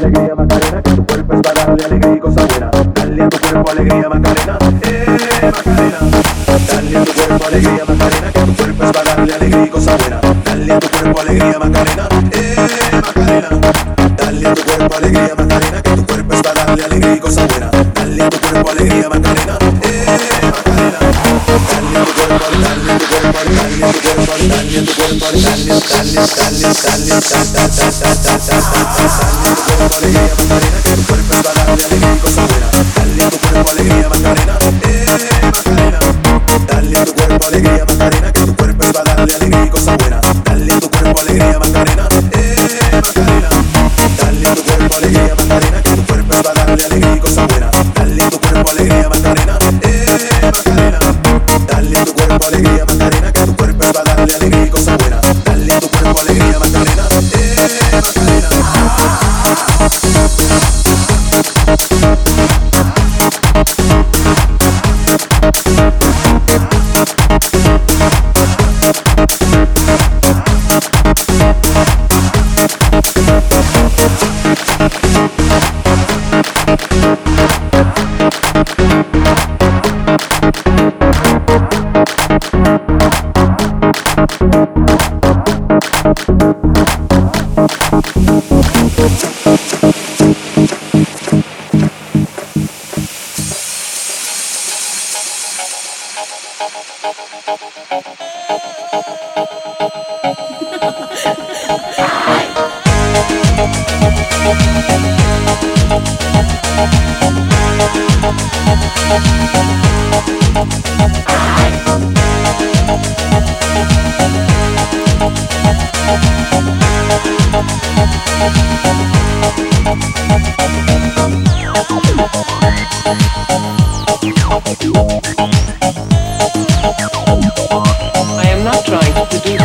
alegría Macarena, que tu cuerpo es para darle alegría y cosas buenas. Dale a tu cuerpo alegría Macarena, eh Macarena. Dale a tu cuerpo alegría Macarena, que tu cuerpo es para darle alegría y cosas buenas. Dale a tu cuerpo alegría Macarena, eh Macarena. Dale a tu cuerpo alegría Macarena, que tu cuerpo es para darle alegría y cosas buenas. Dale a tu cuerpo alegría Macarena, eh que tu cuerpo Thank I am not trying to you.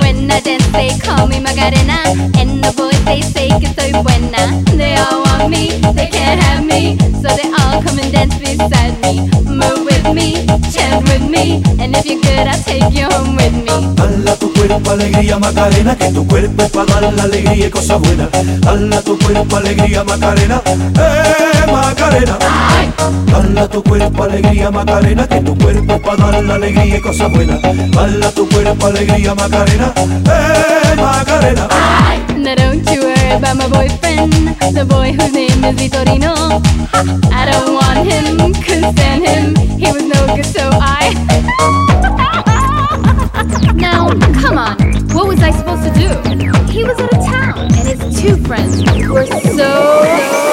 When I dance, they call me Macarena. And the boys, they say que soy buena. They all want me, they can't have me. So they all come and dance beside me. Move with me, chant with me. And if you're good, I'll take you home with me. Tu cuerpo alegría Macarena, que tu cuerpo es para dar la alegría y cosas buenas. Tu cuerpo alegría Macarena, eh Macarena. Dale a tu cuerpo alegría Macarena, que tu cuerpo es para dar la alegría y cosas buenas. Tu cuerpo alegría Macarena, eh Macarena. Now don't you worry about my boyfriend, the boy whose name is Vitorino. I don't want him, couldn't stand him, he was no good, so I. now, come on, what was I supposed to do? He was out of town, and his two friends were so.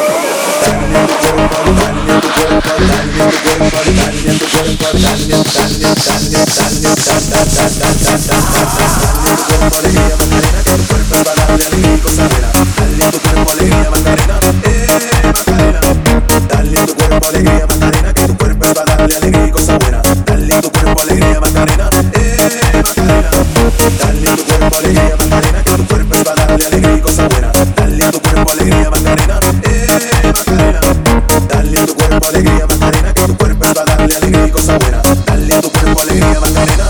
Macarena, tu cuerpo es para darle alegría y cosas buenas. Dale a tu cuerpo alegría Macarena, eh Macarena. Dale a tu cuerpo alegría Macarena, que tu cuerpo es para darle alegría y cosas buenas. Dale a tu cuerpo alegría Macarena,